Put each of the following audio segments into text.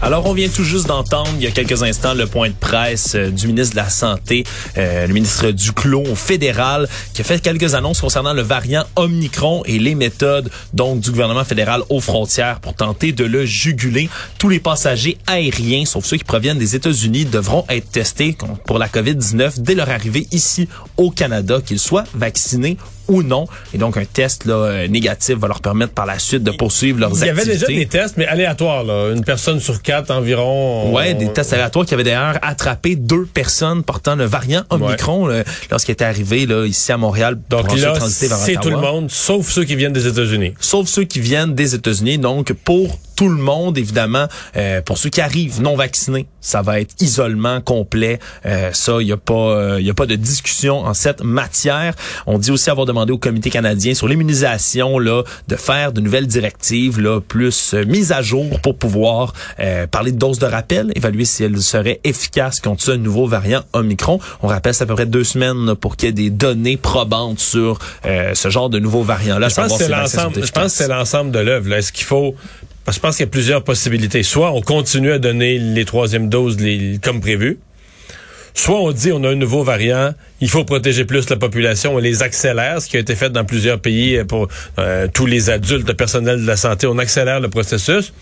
Alors, on vient tout juste d'entendre il y a quelques instants le point de presse euh, du ministre de la Santé, euh, le ministre Duclos fédéral, qui a fait quelques annonces concernant le variant Omicron et les méthodes donc du gouvernement fédéral aux frontières pour tenter de le juguler. Tous les passagers aériens, sauf ceux qui proviennent des États-Unis, devront être testés pour la COVID-19 dès leur arrivée ici au Canada, qu'ils soient vaccinés ou non. Et donc, un test là, euh, négatif va leur permettre par la suite de poursuivre leurs activités. Il y avait déjà des tests, mais aléatoires. Là. Une personne sur quatre environ. Ouais, des tests aléatoires qui avaient d'ailleurs attrapé deux personnes portant le variant Omicron lorsqu'il était arrivé là, ici à Montréal. Donc là, c'est tout le monde, sauf ceux qui viennent des États-Unis. Sauf ceux qui viennent des États-Unis. Donc, pour tout le monde, évidemment. Euh, pour ceux qui arrivent non vaccinés, ça va être isolement complet. Euh, ça, il n'y a pas, il a pas de discussion en cette matière. On dit aussi avoir demandé au Comité canadien sur l'immunisation là de faire de nouvelles directives là plus euh, mises à jour pour pouvoir parler de doses de rappel, évaluer si elles seraient efficaces contre ce nouveau variant Omicron. On rappelle, c'est à peu près deux semaines pour qu'il y ait des données probantes sur ce genre de nouveau variant là. Je pense que c'est l'ensemble. Je pense que c'est l'ensemble de l'œuvre. Est-ce qu'il faut je pense qu'il y a plusieurs possibilités. Soit on continue à donner les troisièmes doses comme prévu, soit on dit on a un nouveau variant, il faut protéger plus la population, on les accélère, ce qui a été fait dans plusieurs pays pour euh, tous les adultes, le personnel de la santé, on accélère le processus.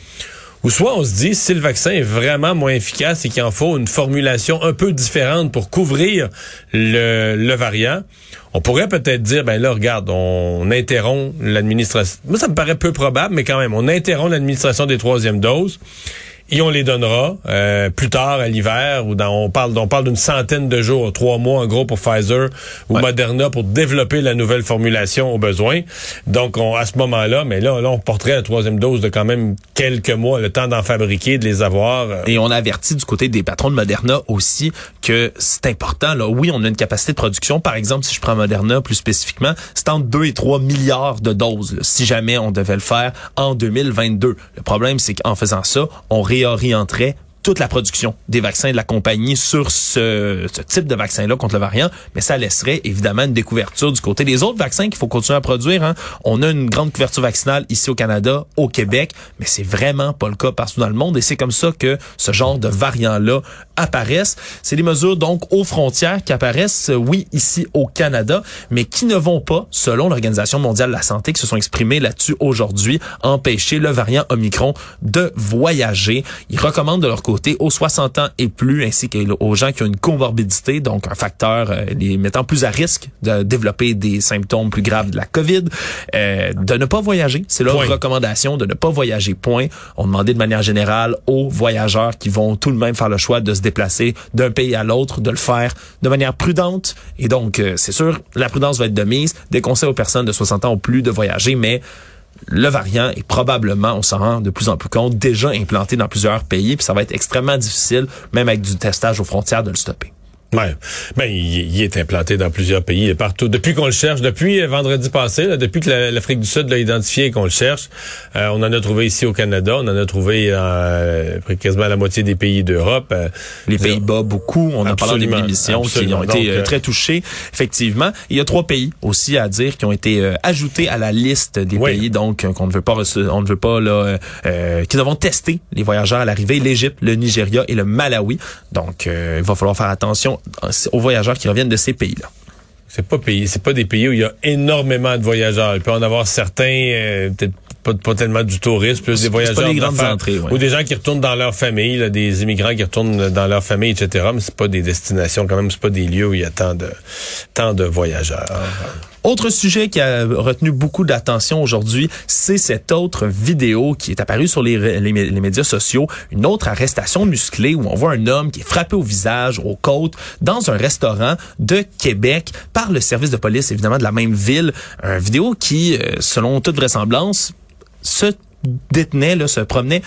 Ou soit on se dit, si le vaccin est vraiment moins efficace et qu'il en faut une formulation un peu différente pour couvrir le, le variant, on pourrait peut-être dire, ben là, regarde, on interrompt l'administration. Moi, ça me paraît peu probable, mais quand même, on interrompt l'administration des troisièmes doses et on les donnera euh, plus tard à l'hiver ou dans on parle on parle d'une centaine de jours, trois mois en gros pour Pfizer ou Moderna pour développer la nouvelle formulation au besoin. Donc on, à ce moment-là, mais là, là on porterait la troisième dose de quand même quelques mois, le temps d'en fabriquer, de les avoir. Euh. Et on a averti du côté des patrons de Moderna aussi que c'est important. Là, oui, on a une capacité de production. Par exemple, si je prends Moderna plus spécifiquement, c'est entre 2 et 3 milliards de doses si jamais on devait le faire en 2022. Le problème, c'est qu'en faisant ça, on réorienterait toute la production des vaccins de la compagnie sur ce, type de vaccin-là contre le variant, mais ça laisserait évidemment une découverture du côté des autres vaccins qu'il faut continuer à produire. Hein. On a une grande couverture vaccinale ici au Canada, au Québec, mais c'est vraiment pas le cas partout dans le monde et c'est comme ça que ce genre de variant-là apparaissent. C'est des mesures donc aux frontières qui apparaissent, oui, ici au Canada, mais qui ne vont pas, selon l'Organisation mondiale de la santé, qui se sont exprimés là-dessus aujourd'hui, empêcher le variant Omicron de voyager. Ils recommandent de leur côté aux 60 ans et plus, ainsi qu'aux gens qui ont une comorbidité, donc un facteur euh, les mettant plus à risque de développer des symptômes plus graves de la COVID, euh, de ne pas voyager. C'est leur recommandation de ne pas voyager. Point. On demandait de manière générale aux voyageurs qui vont tout de même faire le choix de se déplacer d'un pays à l'autre, de le faire de manière prudente. Et donc, euh, c'est sûr, la prudence va être de mise. Des conseils aux personnes de 60 ans ou plus de voyager, mais le variant est probablement, on s'en rend de plus en plus compte, déjà implanté dans plusieurs pays, puis ça va être extrêmement difficile, même avec du testage aux frontières, de le stopper. Ouais. Ben, il, est implanté dans plusieurs pays et partout. Depuis qu'on le cherche, depuis euh, vendredi passé, depuis que l'Afrique du Sud l'a identifié et qu'on le cherche, euh, on en a trouvé ici au Canada, on en a trouvé euh, quasiment la moitié des pays d'Europe. Euh, Les Pays-Bas, beaucoup. On a parlé des émissions qui ont été très touchés. Effectivement, il y a trois pays aussi à dire qui ont été ajoutés à la liste des pays donc qu'on ne veut pas on ne veut pas là qui devront tester les voyageurs à l'arrivée l'Égypte, le Nigeria et le Malawi. Donc il va falloir faire attention aux voyageurs qui reviennent de ces pays-là. C'est pas pays, c'est pas des pays où il y a énormément de voyageurs. Il peut en avoir certains, euh, peut-être pas, tellement du tourisme, plus des voyageurs pas des grandes entrées, ou des gens qui retournent dans leur famille, des immigrants qui retournent dans leur famille, etc. Mais c'est pas des destinations quand même, c'est pas des lieux où il y a tant de tant de voyageurs. Autre sujet qui a retenu beaucoup d'attention aujourd'hui, c'est cette autre vidéo qui est apparue sur les, médias sociaux, une autre arrestation musclée où on voit un homme qui est frappé au visage, aux côtes, dans un restaurant de Québec par le service de police, évidemment, de la même ville. Une vidéo qui, euh, selon toute vraisemblance, se détenait, se promenait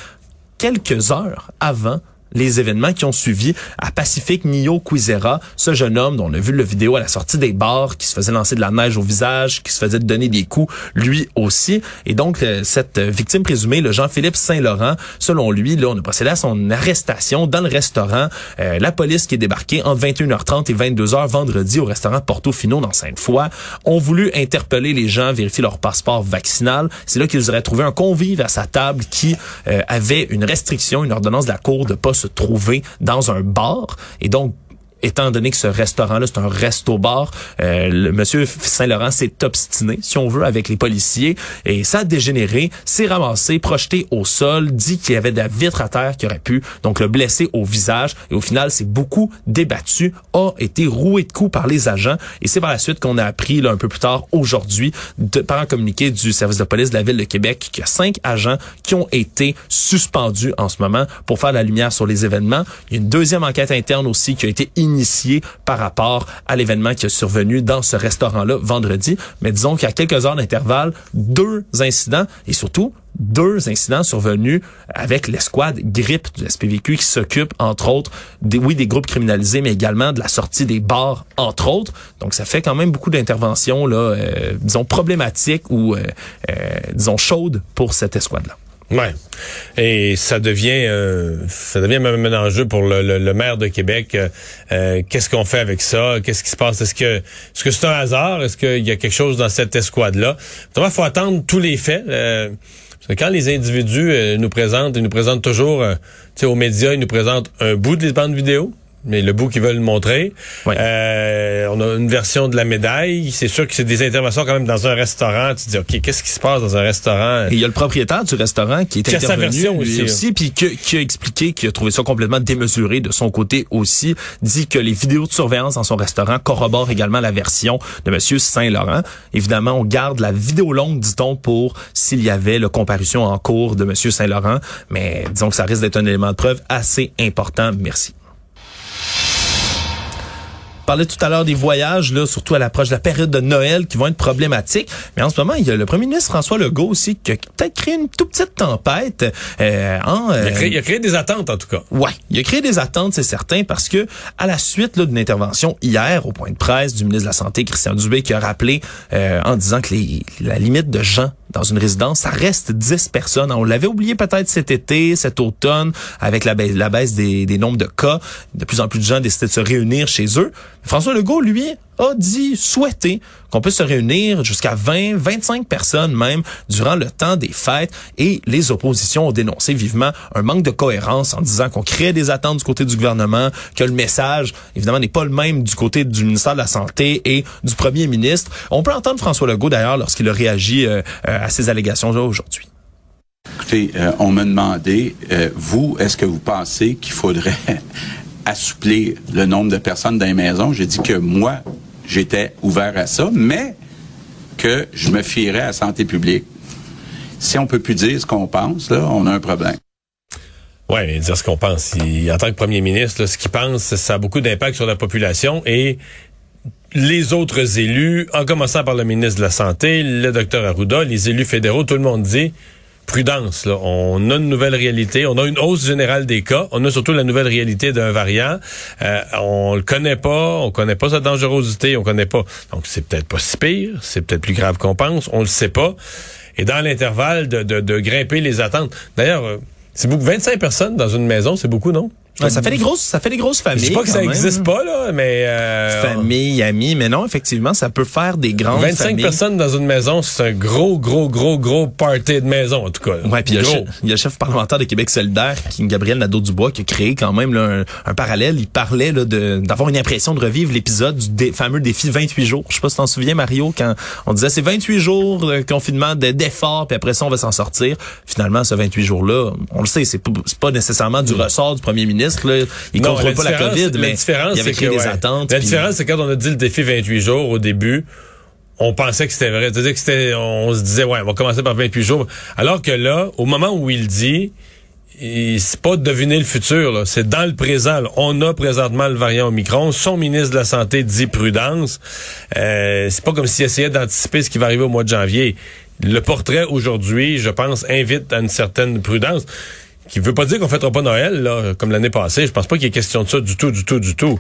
quelques heures avant les événements qui ont suivi à Pacific Nio Quizera, ce jeune homme dont on a vu le vidéo à la sortie des bars, qui se faisait lancer de la neige au visage, qui se faisait donner des coups, lui aussi. Et donc, euh, cette victime présumée, le Jean-Philippe Saint-Laurent, selon lui, là, on a procédé à son arrestation dans le restaurant. Euh, la police qui est débarquée entre 21h30 et 22h vendredi au restaurant Portofino dans Sainte-Foy ont voulu interpeller les gens, vérifier leur passeport vaccinal. C'est là qu'ils auraient trouvé un convive à sa table qui euh, avait une restriction, une ordonnance de la cour de pas se trouver dans un bar. Et donc, étant donné que ce restaurant-là, c'est un resto-bar, euh, le monsieur Saint-Laurent s'est obstiné, si on veut, avec les policiers, et ça a dégénéré, s'est ramassé, projeté au sol, dit qu'il y avait de la vitre à terre qui aurait pu, donc le blesser au visage, et au final, c'est beaucoup débattu, a été roué de coups par les agents, et c'est par la suite qu'on a appris, là, un peu plus tard, aujourd'hui, par un communiqué du service de police de la Ville de Québec, qu'il y a cinq agents qui ont été suspendus en ce moment pour faire la lumière sur les événements. Il y a une deuxième enquête interne aussi qui a été par rapport à l'événement qui est survenu dans ce restaurant-là vendredi. Mais disons a quelques heures d'intervalle, deux incidents et surtout deux incidents survenus avec l'escouade grippe du SPVQ qui s'occupe, entre autres, des, oui, des groupes criminalisés, mais également de la sortie des bars, entre autres. Donc, ça fait quand même beaucoup d'interventions, là, euh, disons, problématiques ou, euh, euh, disons, chaudes pour cette escouade-là. Ouais. Et ça devient euh, ça devient même un enjeu pour le, le, maire de Québec. Euh, euh, qu'est-ce qu'on fait avec ça? Qu'est-ce qui se passe? Est-ce que est-ce que c'est un hasard? Est-ce qu'il y a quelque chose dans cette escouade-là? Il faut attendre tous les faits. parce que quand les individus nous présentent, ils nous présentent toujours, aux médias, ils nous présentent un bout des bandes vidéo mais le bout qu'ils veulent montrer. Euh, on a une version de la médaille. C'est sûr que c'est des interventions quand même dans un restaurant. Tu te dis, OK, qu'est-ce qui se passe dans un restaurant? Et il y a le propriétaire du restaurant qui est qui intervenu version aussi, aussi puis qui, a expliqué qu'il a trouvé ça complètement démesuré de son côté aussi. Dit que les vidéos de surveillance dans son restaurant corroborent également la version de Monsieur Saint-Laurent. Évidemment, on garde la vidéo longue, dit-on, pour s'il y avait le comparution en cours de Monsieur Saint-Laurent. Mais disons que ça risque d'être un élément de preuve assez important. Merci parlait tout à l'heure des voyages, là, surtout à l'approche de la période de Noël, qui vont être problématiques. Mais en ce moment, il y a le premier ministre François Legault aussi qui a peut-être créé une toute petite tempête. Euh, en, il, a créé, il, a créé, des attentes, en tout cas. Ouais, il a créé des attentes, c'est certain, parce que à la suite d'une intervention hier au point de presse du ministre de la Santé, Christian Dubé, qui a rappelé euh, en disant que les, la limite de gens dans une résidence, ça reste 10 personnes. On l'avait oublié peut-être cet été, cet automne, avec la baisse, la baisse des, des nombres de cas. De plus en plus de gens décidaient de se réunir chez eux. François Legault, lui, a dit souhaiter qu'on puisse se réunir jusqu'à 20, 25 personnes même durant le temps des fêtes et les oppositions ont dénoncé vivement un manque de cohérence en disant qu'on crée des attentes du côté du gouvernement, que le message évidemment n'est pas le même du côté du ministère de la Santé et du premier ministre. On peut entendre François Legault d'ailleurs lorsqu'il a réagi euh, euh, à ces allégations aujourd'hui. Écoutez, euh, on m'a demandé, vous, est-ce que vous pensez qu'il faudrait assouplir le nombre de personnes dans les maisons? J'ai dit que moi, j'étais ouvert à ça, mais que je me fierais à la santé publique. Si on peut plus dire ce qu'on pense, là, on a un problème. Oui, dire ce qu'on pense. en tant que premier ministre, ce qu'il pense, ça a beaucoup d'impact sur la population et les autres élus, en commençant par le ministre de la Santé, le docteur Arruda, les élus fédéraux, tout le monde dit prudence. Là. On a une nouvelle réalité. On a une hausse générale des cas. On a surtout la nouvelle réalité d'un variant. Euh, on le connaît pas. On connaît pas sa dangerosité. On connaît pas. Donc, c'est peut-être pas si pire. C'est peut-être plus grave qu'on pense. On le sait pas. Et dans l'intervalle de, de, grimper les attentes. D'ailleurs, c'est beaucoup. 25 personnes dans une maison, c'est beaucoup, non? Ça fait des grosses, ça fait des grosses familles. Je dis pas que ça n'existe pas là, mais euh, famille, amis, mais non, effectivement, ça peut faire des grandes 25 personnes dans une maison, c'est un gros, gros, gros, gros party de maison en tout cas. Ouais, puis il y, a le chef parlementaire de Québec solidaire, qui Gabriel Nadeau-Dubois, qui a créé quand même là, un, parallèle. Il parlait d'avoir une impression de revivre l'épisode du fameux défi 28 jours. Je sais pas si t'en souviens Mario, quand on disait c'est 28 jours de confinement, d'efforts, puis après ça on va s'en sortir. Finalement, ce 28 jours là, on le sait, c'est pas, pas nécessairement du ressort du premier ministre il non, contrôle pas la COVID, mais il y avait créé des attentes. La différence, c'est quand on a dit le défi 28 jours au début, on pensait que c'était vrai. C'est-à-dire que c'était, on se disait, ouais, on va commencer par 28 jours. Alors que là, au moment où il dit, c'est pas de deviner le futur, c'est dans le présent. On a présentement le variant Omicron. Son ministre de la Santé dit prudence. Euh, c'est pas comme s'il essayait d'anticiper ce qui va arriver au mois de janvier. Le portrait aujourd'hui, je pense, invite à une certaine prudence qui veut pas dire qu'on fêtera pas Noël, là, comme l'année passée. Je pense pas qu'il y ait question de ça du tout, du tout, du tout.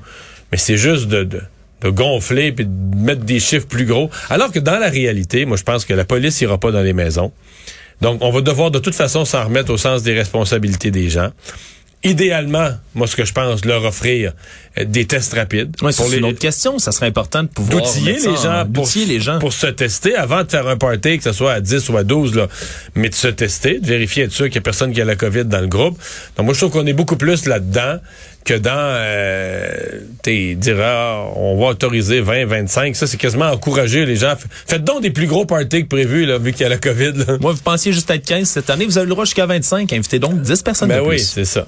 Mais c'est juste de, de, de gonfler puis de mettre des chiffres plus gros. Alors que dans la réalité, moi, je pense que la police ira pas dans les maisons. Donc, on va devoir de toute façon s'en remettre au sens des responsabilités des gens. Idéalement, moi, ce que je pense, leur offrir euh, des tests rapides. Ouais, pour une autre question. Ça serait important de pouvoir d'outiller les en- gens pour, les gens. pour se tester avant de faire un party, que ce soit à 10 ou à 12, là, mais de se tester, de vérifier, être sûr qu'il n'y a personne qui a la COVID dans le groupe. Donc moi, je trouve qu'on est beaucoup plus là-dedans que dans, euh, tu dire, ah, on va autoriser 20, 25. Ça, c'est quasiment encourager les gens. Faites donc des plus gros parties que prévu, là, vu qu'il y a la COVID. Là. Moi, vous pensiez juste être 15 cette année. Vous avez le droit jusqu'à 25. Invitez donc 10 personnes Ben de oui, plus. c'est ça.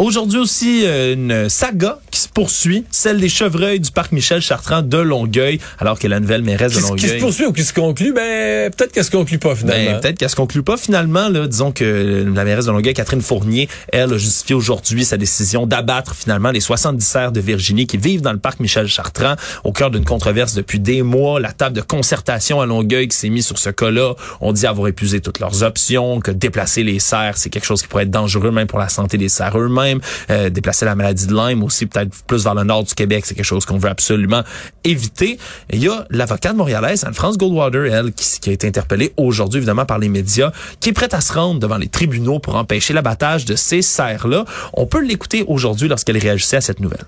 Aujourd'hui aussi, euh, une saga qui se poursuit, celle des chevreuils du parc Michel Chartrand de Longueuil, alors que la nouvelle mairesse de se- qui se Longueuil... poursuit ou qui se conclut, ben peut-être qu'elle se conclut pas finalement. Ben, peut-être qu'elle se conclut pas finalement. Là, disons que la mairesse de Longueuil, Catherine Fournier, elle a justifié aujourd'hui sa décision d'abattre finalement les 70 serres de Virginie qui vivent dans le parc Michel Chartrand, au cœur d'une controverse depuis des mois. La table de concertation à Longueuil qui s'est mise sur ce cas-là, on dit avoir épuisé toutes leurs options, que déplacer les serres, c'est quelque chose qui pourrait être dangereux même pour la santé des serres eux-mêmes. Euh, déplacer la maladie de Lyme aussi, peut-être plus vers le nord du Québec, c'est quelque chose qu'on veut absolument éviter. Il y a l'avocate montréalaise Anne-France Goldwater, elle, qui, qui a été interpellée aujourd'hui, évidemment, par les médias, qui est prête à se rendre devant les tribunaux pour empêcher l'abattage de ces serres-là. On peut l'écouter aujourd'hui lorsqu'elle réagissait à cette nouvelle.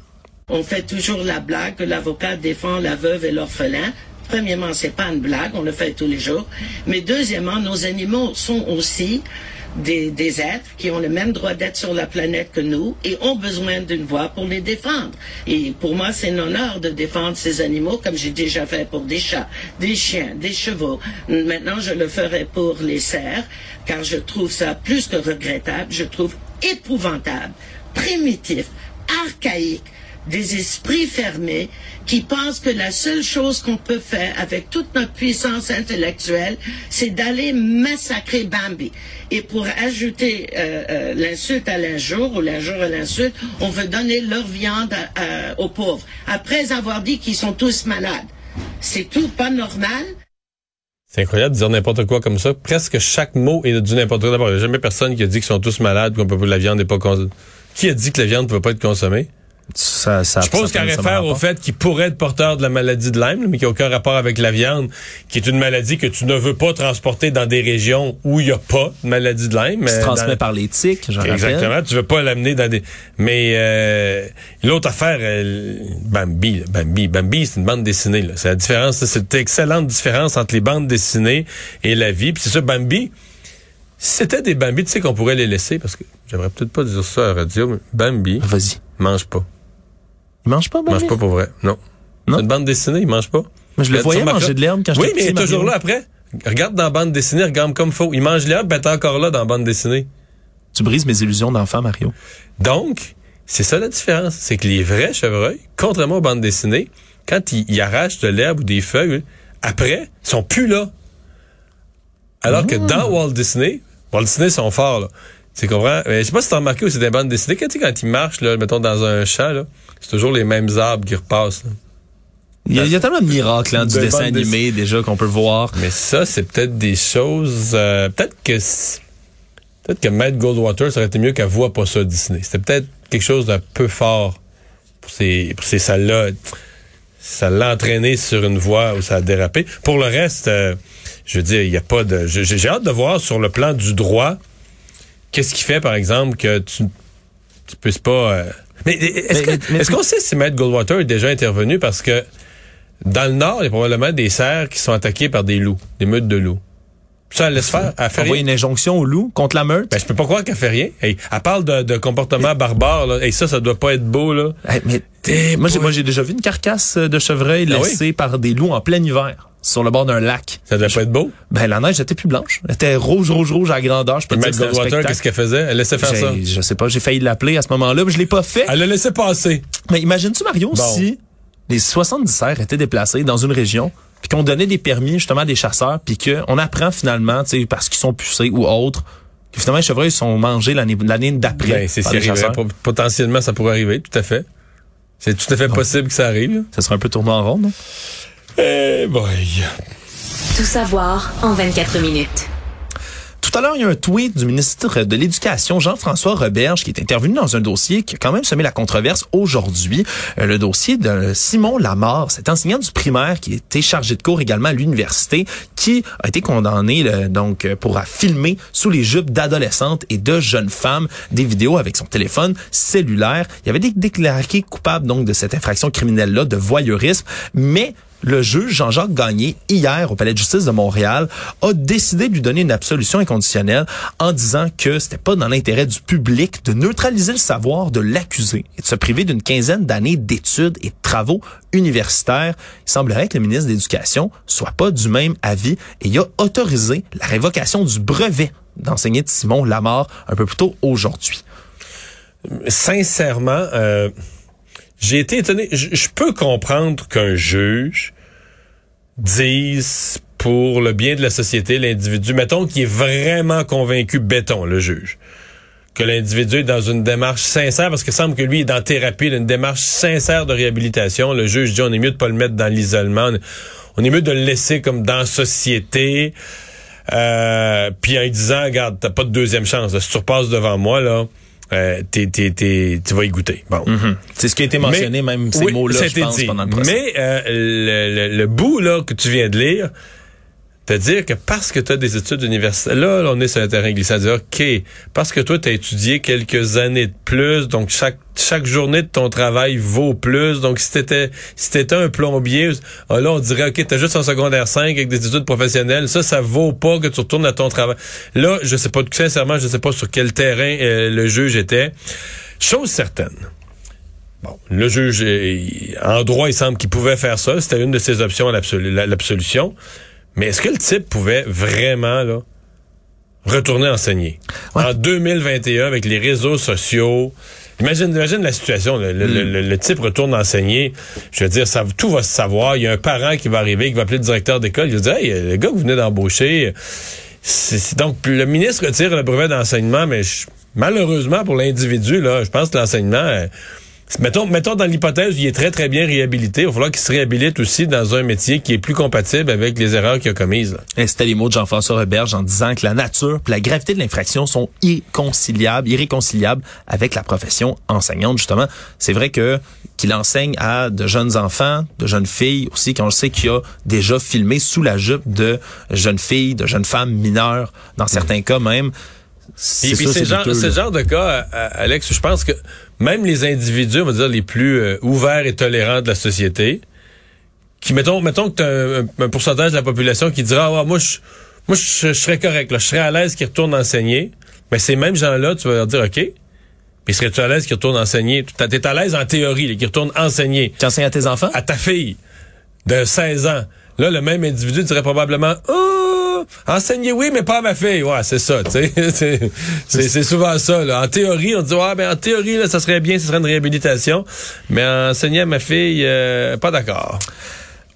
On fait toujours la blague que l'avocat défend la veuve et l'orphelin. Premièrement, c'est pas une blague, on le fait tous les jours. Mais deuxièmement, nos animaux sont aussi des, êtres qui ont le même droit d'être sur la planète que nous et ont besoin d'une voix pour les défendre. Et pour moi, c'est un honneur de défendre ces animaux comme j'ai déjà fait pour des chats, des chiens, des chevaux. Maintenant, je le ferai pour les cerfs car je trouve ça plus que regrettable, je trouve épouvantable, primitif, archaïque, des esprits fermés qui pensent que la seule chose qu'on peut faire avec toute notre puissance intellectuelle, c'est d'aller massacrer Bambi. Et pour ajouter euh, euh, l'insulte à l'injure ou l'injure à l'insulte, on veut donner leur viande aux pauvres, après avoir dit qu'ils sont tous malades. C'est tout pas normal. C'est incroyable de dire n'importe quoi comme ça. Presque chaque mot est du n'importe quoi. D'abord, il n'y a jamais personne qui a dit qu'ils sont tous malades, qu'on peut pas la viande n'est pas consommée. Qui a dit que la viande ne peut pas être consommée? Ça, ça, Je pense ça réfère au fait qu'il pourrait être porteur de la maladie de Lyme, mais qui n'a aucun rapport avec la viande, qui est une maladie que tu ne veux pas transporter dans des régions où il n'y a pas de maladie de Lyme. qui se mais transmet dans- par les tiques, j'en rappelle. Exactement. Tu veux pas l'amener dans des. Mais euh, l'autre affaire, euh, Bambi, là, Bambi, Bambi, c'est une bande dessinée. C'est la différence. C'est une excellente différence entre les bandes dessinées et la vie. Puis c'est ça, Bambi. Si c'était des Bambi, tu sais qu'on pourrait les laisser parce que j'aimerais peut-être pas dire ça à la radio, mais Bambi Vas-y. mange pas. Il mange pas, Mange Bambi? pas pour vrai. Non. Non? C'est une bande dessinée, il mange pas. Moi, je le voyais manger de l'herbe quand j'étais Oui, mais il est toujours là après. Regarde dans la bande dessinée, regarde comme faut. Il mange l'herbe, ben t'es encore là dans la bande dessinée. Tu brises mes illusions d'enfant, Mario. Donc, c'est ça la différence. C'est que les vrais chevreuils, contrairement aux bandes dessinées, quand ils, ils arrachent de l'herbe ou des feuilles, après, ils sont plus là. Alors que dans Walt Disney, Walt Disney sont forts, là. Tu comprends? Mais je sais pas si t'as remarqué aussi des bandes dessinées, quand, quand ils marchent, là, mettons, dans un champ, là, c'est toujours les mêmes arbres qui repassent, là. Il y, a, il y a tellement de miracles hein, du De dessin animé déjà qu'on peut voir. Mais ça, c'est peut-être des choses. euh, peut-être que peut-être que Matt Goldwater ça aurait été mieux qu'elle voit pas ça Disney. C'était peut-être quelque chose d'un peu fort pour ces pour ces salles-là. Ça l'a entraîné sur une voie où ça a dérapé. Pour le reste, euh, je veux dire, il y a pas de. J'ai hâte de voir sur le plan du droit qu'est-ce qui fait, par exemple, que tu tu puisses pas. euh, Mais est-ce qu'on sait si Matt Goldwater est déjà intervenu parce que dans le Nord, il y a probablement des cerfs qui sont attaqués par des loups, des meutes de loups. Ça, elle laisse faire. Elle fait Envoyer rien. une injonction au loup contre la meute? Ben, je peux pas croire qu'elle fait rien. Hey, elle parle de, de comportement barbare. Là. Hey, ça, ça doit pas être beau. Là. Hey, mais T'es moi, j'ai, moi, j'ai déjà vu une carcasse de chevreuil Ah oui? laissée par des loups en plein hiver sur le bord d'un lac. Ça doit pas être beau? Ben, la neige était plus blanche. Elle était rouge, rouge, rouge à grandeur. Je peux te dire Goldwater, qu'est-ce qu'elle faisait? Elle laissait faire ça. Je sais pas, j'ai failli l'appeler à ce moment-là, mais je l'ai pas fait. Elle l'a laissé passer. Mais imagines-tu, Mario, Bon. si les 70 cerfs étaient déplacés dans une région, puis qu'on donnait des permis justement à des chasseurs, puis qu'on apprend finalement, tu sais, parce qu'ils sont pucés ou autres, que finalement les chevreuils sont mangés l'année l'année d'après Ben, c'est. Pot- Potentiellement, ça pourrait arriver, tout à fait. C'est tout à fait possible que ça arrive. Ça serait un peu tourné en rond, non? Eh boy. Tout savoir en 24 minutes. Tout à l'heure, il y a un tweet du ministre de l'Éducation, Jean-François Roberge, qui est intervenu dans un dossier qui a quand même semé la controverse aujourd'hui. Euh, le dossier de Simon Lamar, cet enseignant du primaire qui était chargé de cours également à l'université, qui a été condamné donc pour filmer sous les jupes d'adolescentes et de jeunes femmes des vidéos avec son téléphone cellulaire. Il avait été déclaré coupable donc de cette infraction criminelle-là de voyeurisme, mais le juge Jean-Jacques Gagné, hier au Palais de justice de Montréal, a décidé de lui donner une absolution inconditionnelle en disant que c'était pas dans l'intérêt du public de neutraliser le savoir de l'accusé et de se priver d'une quinzaine d'années d'études et de travaux universitaires. Il semblerait que le ministre de l'Éducation soit pas du même avis et a autorisé la révocation du brevet d'enseigner de Simon Lamar un peu plus tôt aujourd'hui. Sincèrement, euh j'ai été étonné. Je, peux comprendre qu'un juge dise pour le bien de la société, l'individu, mettons qu'il est vraiment convaincu, béton, le juge, que l'individu est dans une démarche sincère, parce que semble que lui est dans thérapie, une démarche sincère de réhabilitation. Le juge dit on est mieux de pas le mettre dans l'isolement, on est mieux de le laisser comme dans société. Euh, puis en disant, regarde, t'as pas de deuxième chance. si tu repasses devant moi, là, euh, tu vas y goûter. Bon. Mm-hmm. C'est ce qui a été mentionné, même ces mots-là, je pense, dit. pendant le procès. Mais euh, le, le, le, bout là que tu viens de lire, te dire que parce que tu as des études universitaires, là, on est sur un terrain glissant, dire, OK, parce que toi, tu as étudié quelques années de plus, donc chaque chaque journée de ton travail vaut plus. Donc, si t'étais si t'étais un plombier, ah, là, on dirait, OK, t'as juste un secondaire 5 avec des études professionnelles. Ça, ça vaut pas que tu retournes à ton travail. Là, je sais pas, sincèrement, je sais pas sur quel terrain euh, le juge était. Chose certaine. Bon, le juge, en droit, il semble qu'il pouvait faire ça. C'était une de ses options à l'absolution. Mais est-ce que le type pouvait vraiment là, retourner enseigner? En 2021, avec les réseaux sociaux, Imagine, imagine la situation. Le, le, type retourne enseigner. Je veux dire, ça, tout va se savoir. Il y a un parent qui va arriver, qui va appeler le directeur d'école. Il va dire, hey, le gars que vous venez d'embaucher. Donc, le ministre retire le brevet d'enseignement, mais malheureusement pour l'individu, là, je pense que l'enseignement, euh, Mettons, mettons dans l'hypothèse où il est très, très bien réhabilité, il va falloir qu'il se réhabilite aussi dans un métier qui est plus compatible avec les erreurs qu'il a commises. C'était les mots de Jean-François Roberge en disant que la nature et la gravité de l'infraction sont irréconciliables, irréconciliables avec la profession enseignante, justement. C'est vrai que qu'il enseigne à de jeunes enfants, de jeunes filles aussi, qu'on sait qu'il a déjà filmé sous la jupe de jeunes filles, de jeunes femmes mineures, dans certains cas même. C'est ce genre, genre de cas, Alex, je pense que même les individus, on va dire, les plus euh, ouverts et tolérants de la société, qui, mettons, mettons que tu as un, pourcentage de la population qui dira, ah, moi, je, moi, je, serais correct, là, je serais à l'aise qu'ils retournent enseigner. Mais ces mêmes gens-là, tu vas leur dire, OK, mais serais-tu à l'aise qu'ils retournent enseigner? Tu es à l'aise en théorie, qu'ils retournent enseigner. Tu enseignes à tes enfants? À ta fille de 16 ans. Là, le même individu dirait probablement, oh, enseigner oui, mais pas à ma fille. Ouais, c'est ça, tu sais. c'est souvent ça. En théorie, on dit, ouais, ben, en théorie, là, ça serait bien, ce serait une réhabilitation. Mais enseigner à ma fille, euh, pas d'accord.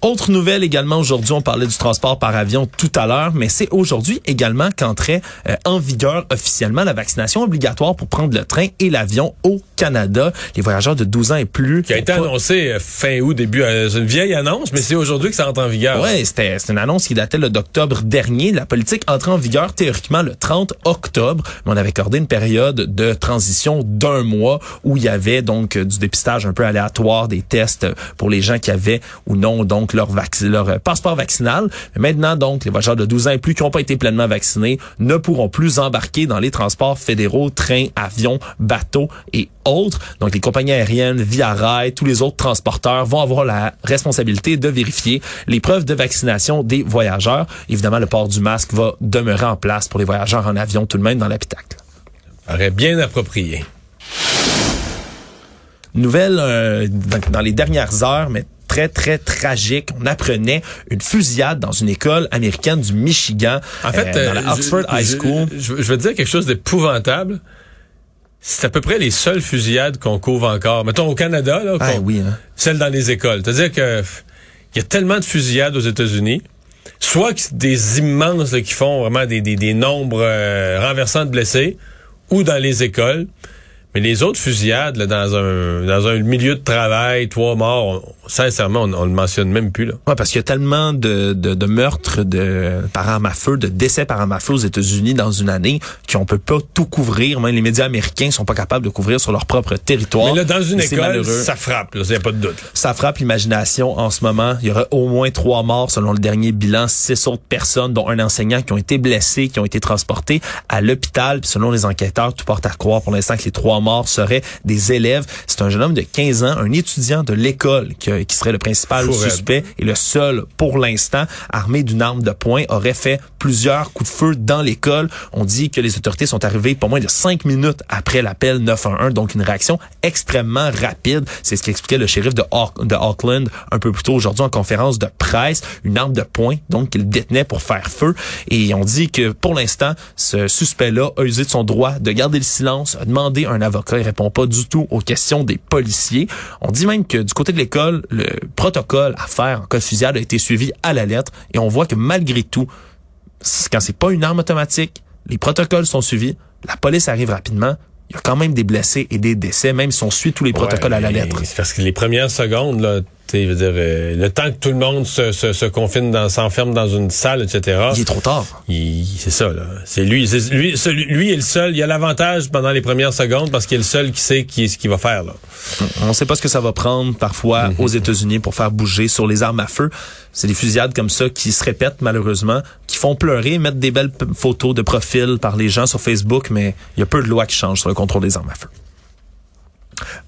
Autre nouvelle également aujourd'hui, on parlait du transport par avion tout à l'heure, mais c'est aujourd'hui également qu'entrait euh, en vigueur officiellement la vaccination obligatoire pour prendre le train et l'avion au Canada. Les voyageurs de 12 ans et plus. Qui a été annoncé euh, fin août, début. Euh, c'est une vieille annonce, mais c'est aujourd'hui que ça entre en vigueur. Oui, c'était une annonce qui datait d'octobre dernier. La politique entre en vigueur théoriquement le 30 octobre, mais on avait accordé une période de transition d'un mois où il y avait donc du dépistage un peu aléatoire, des tests pour les gens qui avaient ou non donc leur, leur euh, passeport vaccinal. Mais maintenant, donc, les voyageurs de 12 ans et plus qui n'ont pas été pleinement vaccinés ne pourront plus embarquer dans les transports fédéraux, trains, avions, bateaux et autres. Donc, les compagnies aériennes, Via Rail, tous les autres transporteurs vont avoir la responsabilité de vérifier les preuves de vaccination des voyageurs. Évidemment, le port du masque va demeurer en place pour les voyageurs en avion tout de même dans l'habitacle. Aurait bien approprié. Nouvelle euh, dans les dernières heures, mais très, très tragique. On apprenait une fusillade dans une école américaine du Michigan, en fait, euh, dans la euh, Oxford High School. Je, veux dire quelque chose d'épouvantable. C'est à peu près les seules fusillades qu'on couvre encore. Mettons au Canada, là, ah, oui, hein. celles dans les écoles. C'est-à-dire que il y a tellement de fusillades aux États-Unis, soit des immenses qui font vraiment des, des, nombres euh, renversants de blessés, ou dans les écoles. Mais les autres fusillades, là, dans un dans un milieu de travail, trois morts, on- sincèrement, on, on le mentionne même plus, là. Ouais, parce qu'il y a tellement de, de, de meurtres de, par arme à feu, de décès par arme à feu aux États-Unis dans une année qu'on peut pas tout couvrir. Même les médias américains sont pas capables de couvrir sur leur propre territoire. Mais là, dans une école, ça frappe, là, y a pas de doute. là. Ça frappe l'imagination en ce moment. Il y aura au moins trois morts selon le dernier bilan, six autres personnes, dont un enseignant qui ont été blessés, qui ont été transportés à l'hôpital. Selon les enquêteurs, tout porte à croire pour l'instant que les trois morts seraient des élèves. C'est un jeune homme de 15 ans, un étudiant de l'école qui, qui serait le principal suspect et le seul pour l'instant armé d'une arme de poing aurait fait plusieurs coups de feu dans l'école. On dit que les autorités sont arrivées pas moins de cinq minutes après l'appel 911, donc une réaction extrêmement rapide. C'est ce qu'expliquait le shérif de, Auck- de Auckland un peu plus tôt aujourd'hui en conférence de presse. Une arme de poing, donc qu'il détenait pour faire feu. Et on dit que pour l'instant, ce suspect-là a usé de son droit de garder le silence, a demandé un avocat. Il répond pas du tout aux questions des policiers. On dit même que du côté de l'école, le protocole à faire en cas de fusillade a été suivi à la lettre. Et on voit que malgré tout, quand c'est pas une arme automatique, les protocoles sont suivis, la police arrive rapidement, il y a quand même des blessés et des décès, même si on suit tous les protocoles Ouais, à la lettre. C'est parce que les premières secondes, là, je veux dire, euh, le temps que tout le monde se, se, se confine, dans, s'enferme dans une salle, etc. Il est trop tard. il- c'est ça, là. C'est lui, c'est lui, celui- lui est le seul. Il a l'avantage pendant les premières secondes parce qu'il est le seul qui sait qui, ce qu'il va faire, là. On ne sait pas ce que ça va prendre parfois Mhm. aux États-Unis pour faire bouger sur les armes à feu. C'est des fusillades comme ça qui se répètent malheureusement, qui font pleurer, mettre des belles photos de profil par les gens sur Facebook, mais il y a peu de lois qui changent sur le contrôle des armes à feu.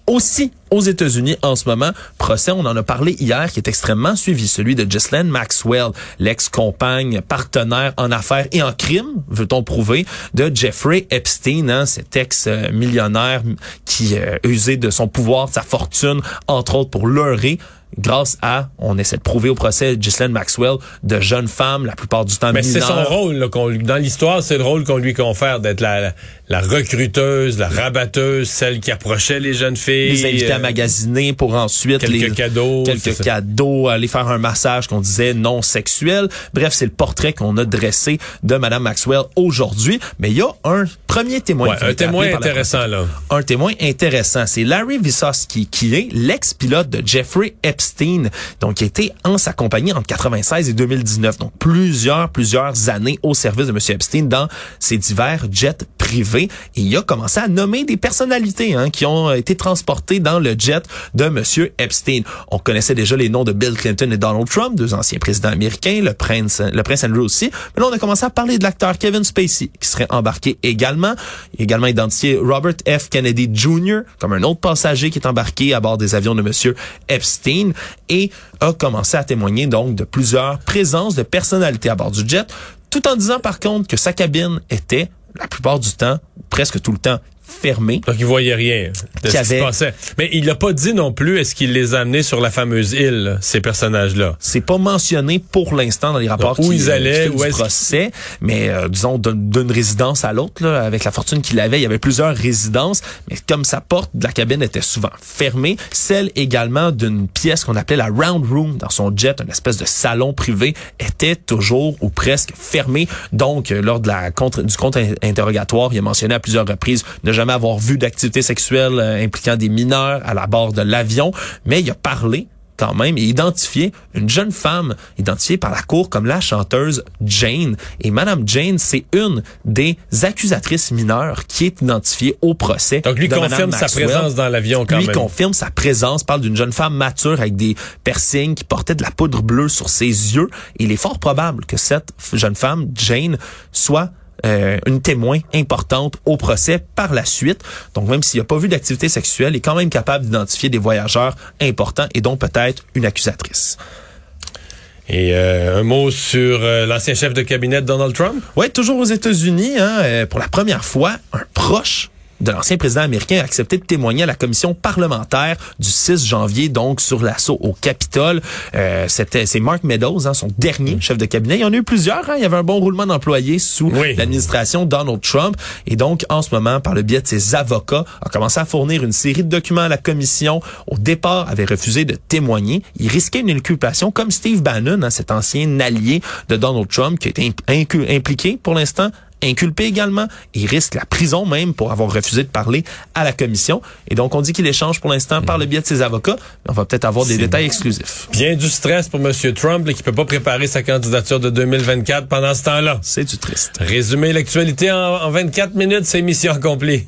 Aussi, aux États-Unis, en ce moment, procès, on en a parlé hier, qui est extrêmement suivi, celui de Ghislaine Maxwell, l'ex-compagne, partenaire en affaires et en crime, veut-on prouver, de Jeffrey Epstein, hein, cet ex-millionnaire qui euh, usait de son pouvoir, de sa fortune, entre autres pour leurrer grâce à, on essaie de prouver au procès Ghislaine Maxwell, de jeunes femmes, la plupart du temps Mais c'est son rôle, là, qu'on lui- dans l'histoire, c'est le rôle qu'on lui confère d'être la, la, la recruteuse, la rabatteuse, celle qui approchait les jeunes filles. les inviter à euh, magasiner pour ensuite quelques les cadeaux, quelques cadeaux, aller faire un massage qu'on disait non sexuel. Bref, c'est le portrait qu'on a dressé de Madame Maxwell aujourd'hui. Mais il y a un premier témoin. Ouais, un témoin intéressant, là. un témoin intéressant. C'est Larry Vissoski, qui est l'ex-pilote de Jeffrey Epstein, donc qui a été en sa compagnie entre 96 et 2019. Donc plusieurs, plusieurs années au service de M. Epstein dans ses divers jets privés. Et il a commencé à nommer des personnalités hein, qui ont été transportées dans le jet de M. Epstein. On connaissait déjà les noms de Bill Clinton et Donald Trump, deux anciens présidents américains, le prince, le prince Andrew aussi. Mais là, on a commencé à parler de l'acteur Kevin Spacey, qui serait embarqué également. Il a également identifié Robert F. Kennedy Jr. comme un autre passager qui est embarqué à bord des avions de Monsieur Epstein et a commencé à témoigner donc de plusieurs présences de personnalités à bord du jet, tout en disant par contre que sa cabine était la plupart du temps, presque tout le temps, fermée. Donc, il voyait rien de ce qui se passait. Mais il l'a pas dit non plus, est-ce qu'il les a amenés sur la fameuse île, ces personnages-là? C'est pas mentionné pour l'instant dans les rapports Donc, où qui, ils allaient, qui où du procès, mais euh, disons d'une résidence à l'autre, là, avec la fortune qu'il avait, il y avait plusieurs résidences, mais comme sa porte de la cabine était souvent fermée, celle également d'une pièce qu'on appelait la round room dans son jet, une espèce de salon privé, était toujours ou presque fermée. Donc, euh, lors de la contre, du contre-interrogatoire, il a mentionné à plusieurs reprises ne jamais avoir vu d'activité sexuelle euh, impliquant des mineurs à la bord de l'avion, mais il a parlé quand même et identifié une jeune femme identifiée par la cour comme la chanteuse Jane. Et Madame Jane, c'est une des accusatrices mineures qui est identifiée au procès. Donc, lui de confirme sa présence dans l'avion quand lui même. confirme sa présence, parle d'une jeune femme mature avec des piercings qui portait de la poudre bleue sur ses yeux. Il est fort probable que cette jeune femme, Jane, soit euh, une témoin importante au procès par la suite. Donc même s'il n'a pas vu d'activité sexuelle, il est quand même capable d'identifier des voyageurs importants et donc peut-être une accusatrice. Et euh, un mot sur euh, l'ancien chef de cabinet de Donald Trump? Ouais, toujours aux États-Unis, hein, euh, pour la première fois, un proche de l'ancien président américain a accepté de témoigner à la commission parlementaire du 6 janvier, donc sur l'assaut au Capitole. Euh, c'était c'est Mark Meadows, hein, son dernier chef de cabinet. Il y en a eu plusieurs. Hein. Il y avait un bon roulement d'employés sous Oui. l'administration Donald Trump. Et donc, en ce moment, par le biais de ses avocats, a commencé à fournir une série de documents à la commission. Au départ, avait refusé de témoigner. Il risquait une inculpation comme Steve Bannon, hein, cet ancien allié de Donald Trump, qui a été impliqué pour l'instant inculpé également et risque la prison même pour avoir refusé de parler à la commission. Et donc, on dit qu'il échange pour l'instant par le biais de ses avocats. Mais on va peut-être avoir des détails exclusifs. Bien du stress pour M. Trump là, qui peut pas préparer sa candidature de 2024 pendant ce temps-là. C'est du triste. Résumer l'actualité en, en 24 minutes, c'est mission accomplie.